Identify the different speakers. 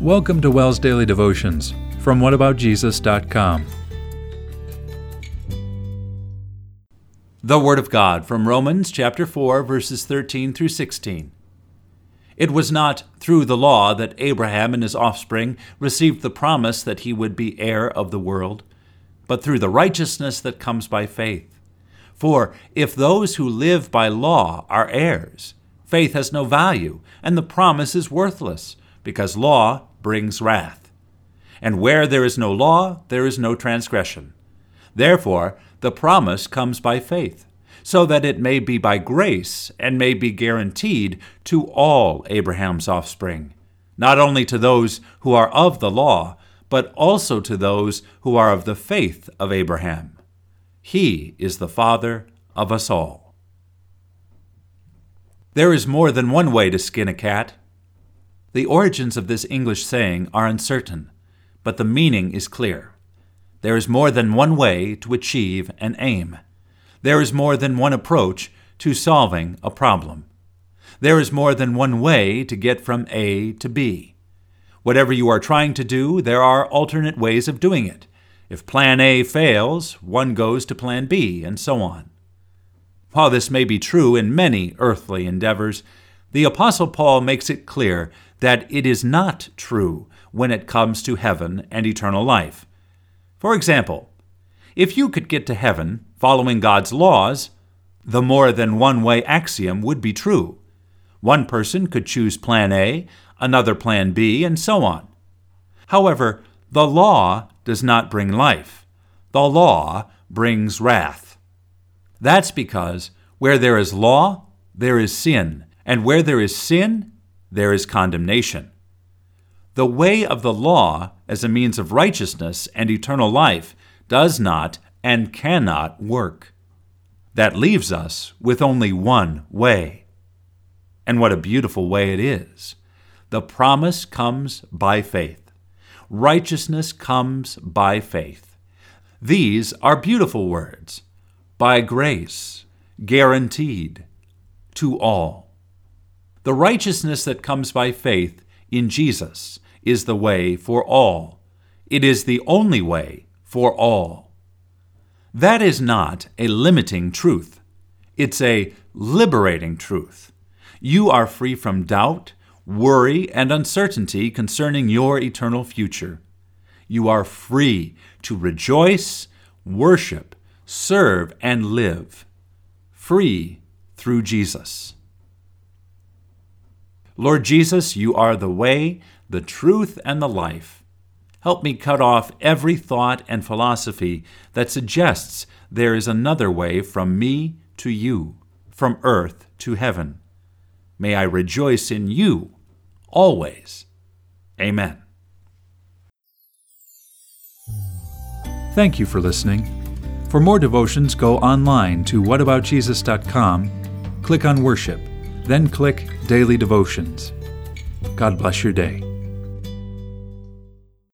Speaker 1: Welcome to WELS Daily Devotions from whataboutjesus.com.
Speaker 2: The Word of God from Romans chapter 4 verses 13 through 16. It was not through the law that Abraham and his offspring received the promise that he would be heir of the world, but through the righteousness that comes by faith. For if those who live by law are heirs, faith has no value, and the promise is worthless because law brings wrath. And where there is no law, there is no transgression. Therefore, the promise comes by faith, so that it may be by grace and may be guaranteed to all Abraham's offspring, not only to those who are of the law, but also to those who are of the faith of Abraham. He is the father of us all. There is more than one way to skin a cat. The origins of this English saying are uncertain, but the meaning is clear. There is more than one way to achieve an aim. There is more than one approach to solving a problem. There is more than one way to get from A to B. Whatever you are trying to do, there are alternate ways of doing it. If plan A fails, one goes to plan B, and so on. While this may be true in many earthly endeavors, the Apostle Paul makes it clear that it is not true when it comes to heaven and eternal life. For example, if you could get to heaven following God's laws, the more than one way axiom would be true. One person could choose plan A, another plan B, and so on. However, the law does not bring life. The law brings wrath. That's because where there is law, there is sin, and where there is sin, there is condemnation. The way of the law as a means of righteousness and eternal life does not and cannot work. That leaves us with only one way. And what a beautiful way it is! The promise comes by faith. Righteousness comes by faith. These are beautiful words. By grace, guaranteed, to all. The righteousness that comes by faith in Jesus is the way for all. It is the only way for all. That is not a limiting truth. It's a liberating truth. You are free from doubt, worry, and uncertainty concerning your eternal future. You are free to rejoice, worship, serve, and live. Free through Jesus. Lord Jesus, you are the way, the truth, and the life. Help me cut off every thought and philosophy that suggests there is another way from me to you, from earth to heaven. May I rejoice in you always. Amen.
Speaker 1: Thank you for listening. For more devotions, go online to whataboutjesus.com, click on Worship then click Daily Devotions. God bless your day.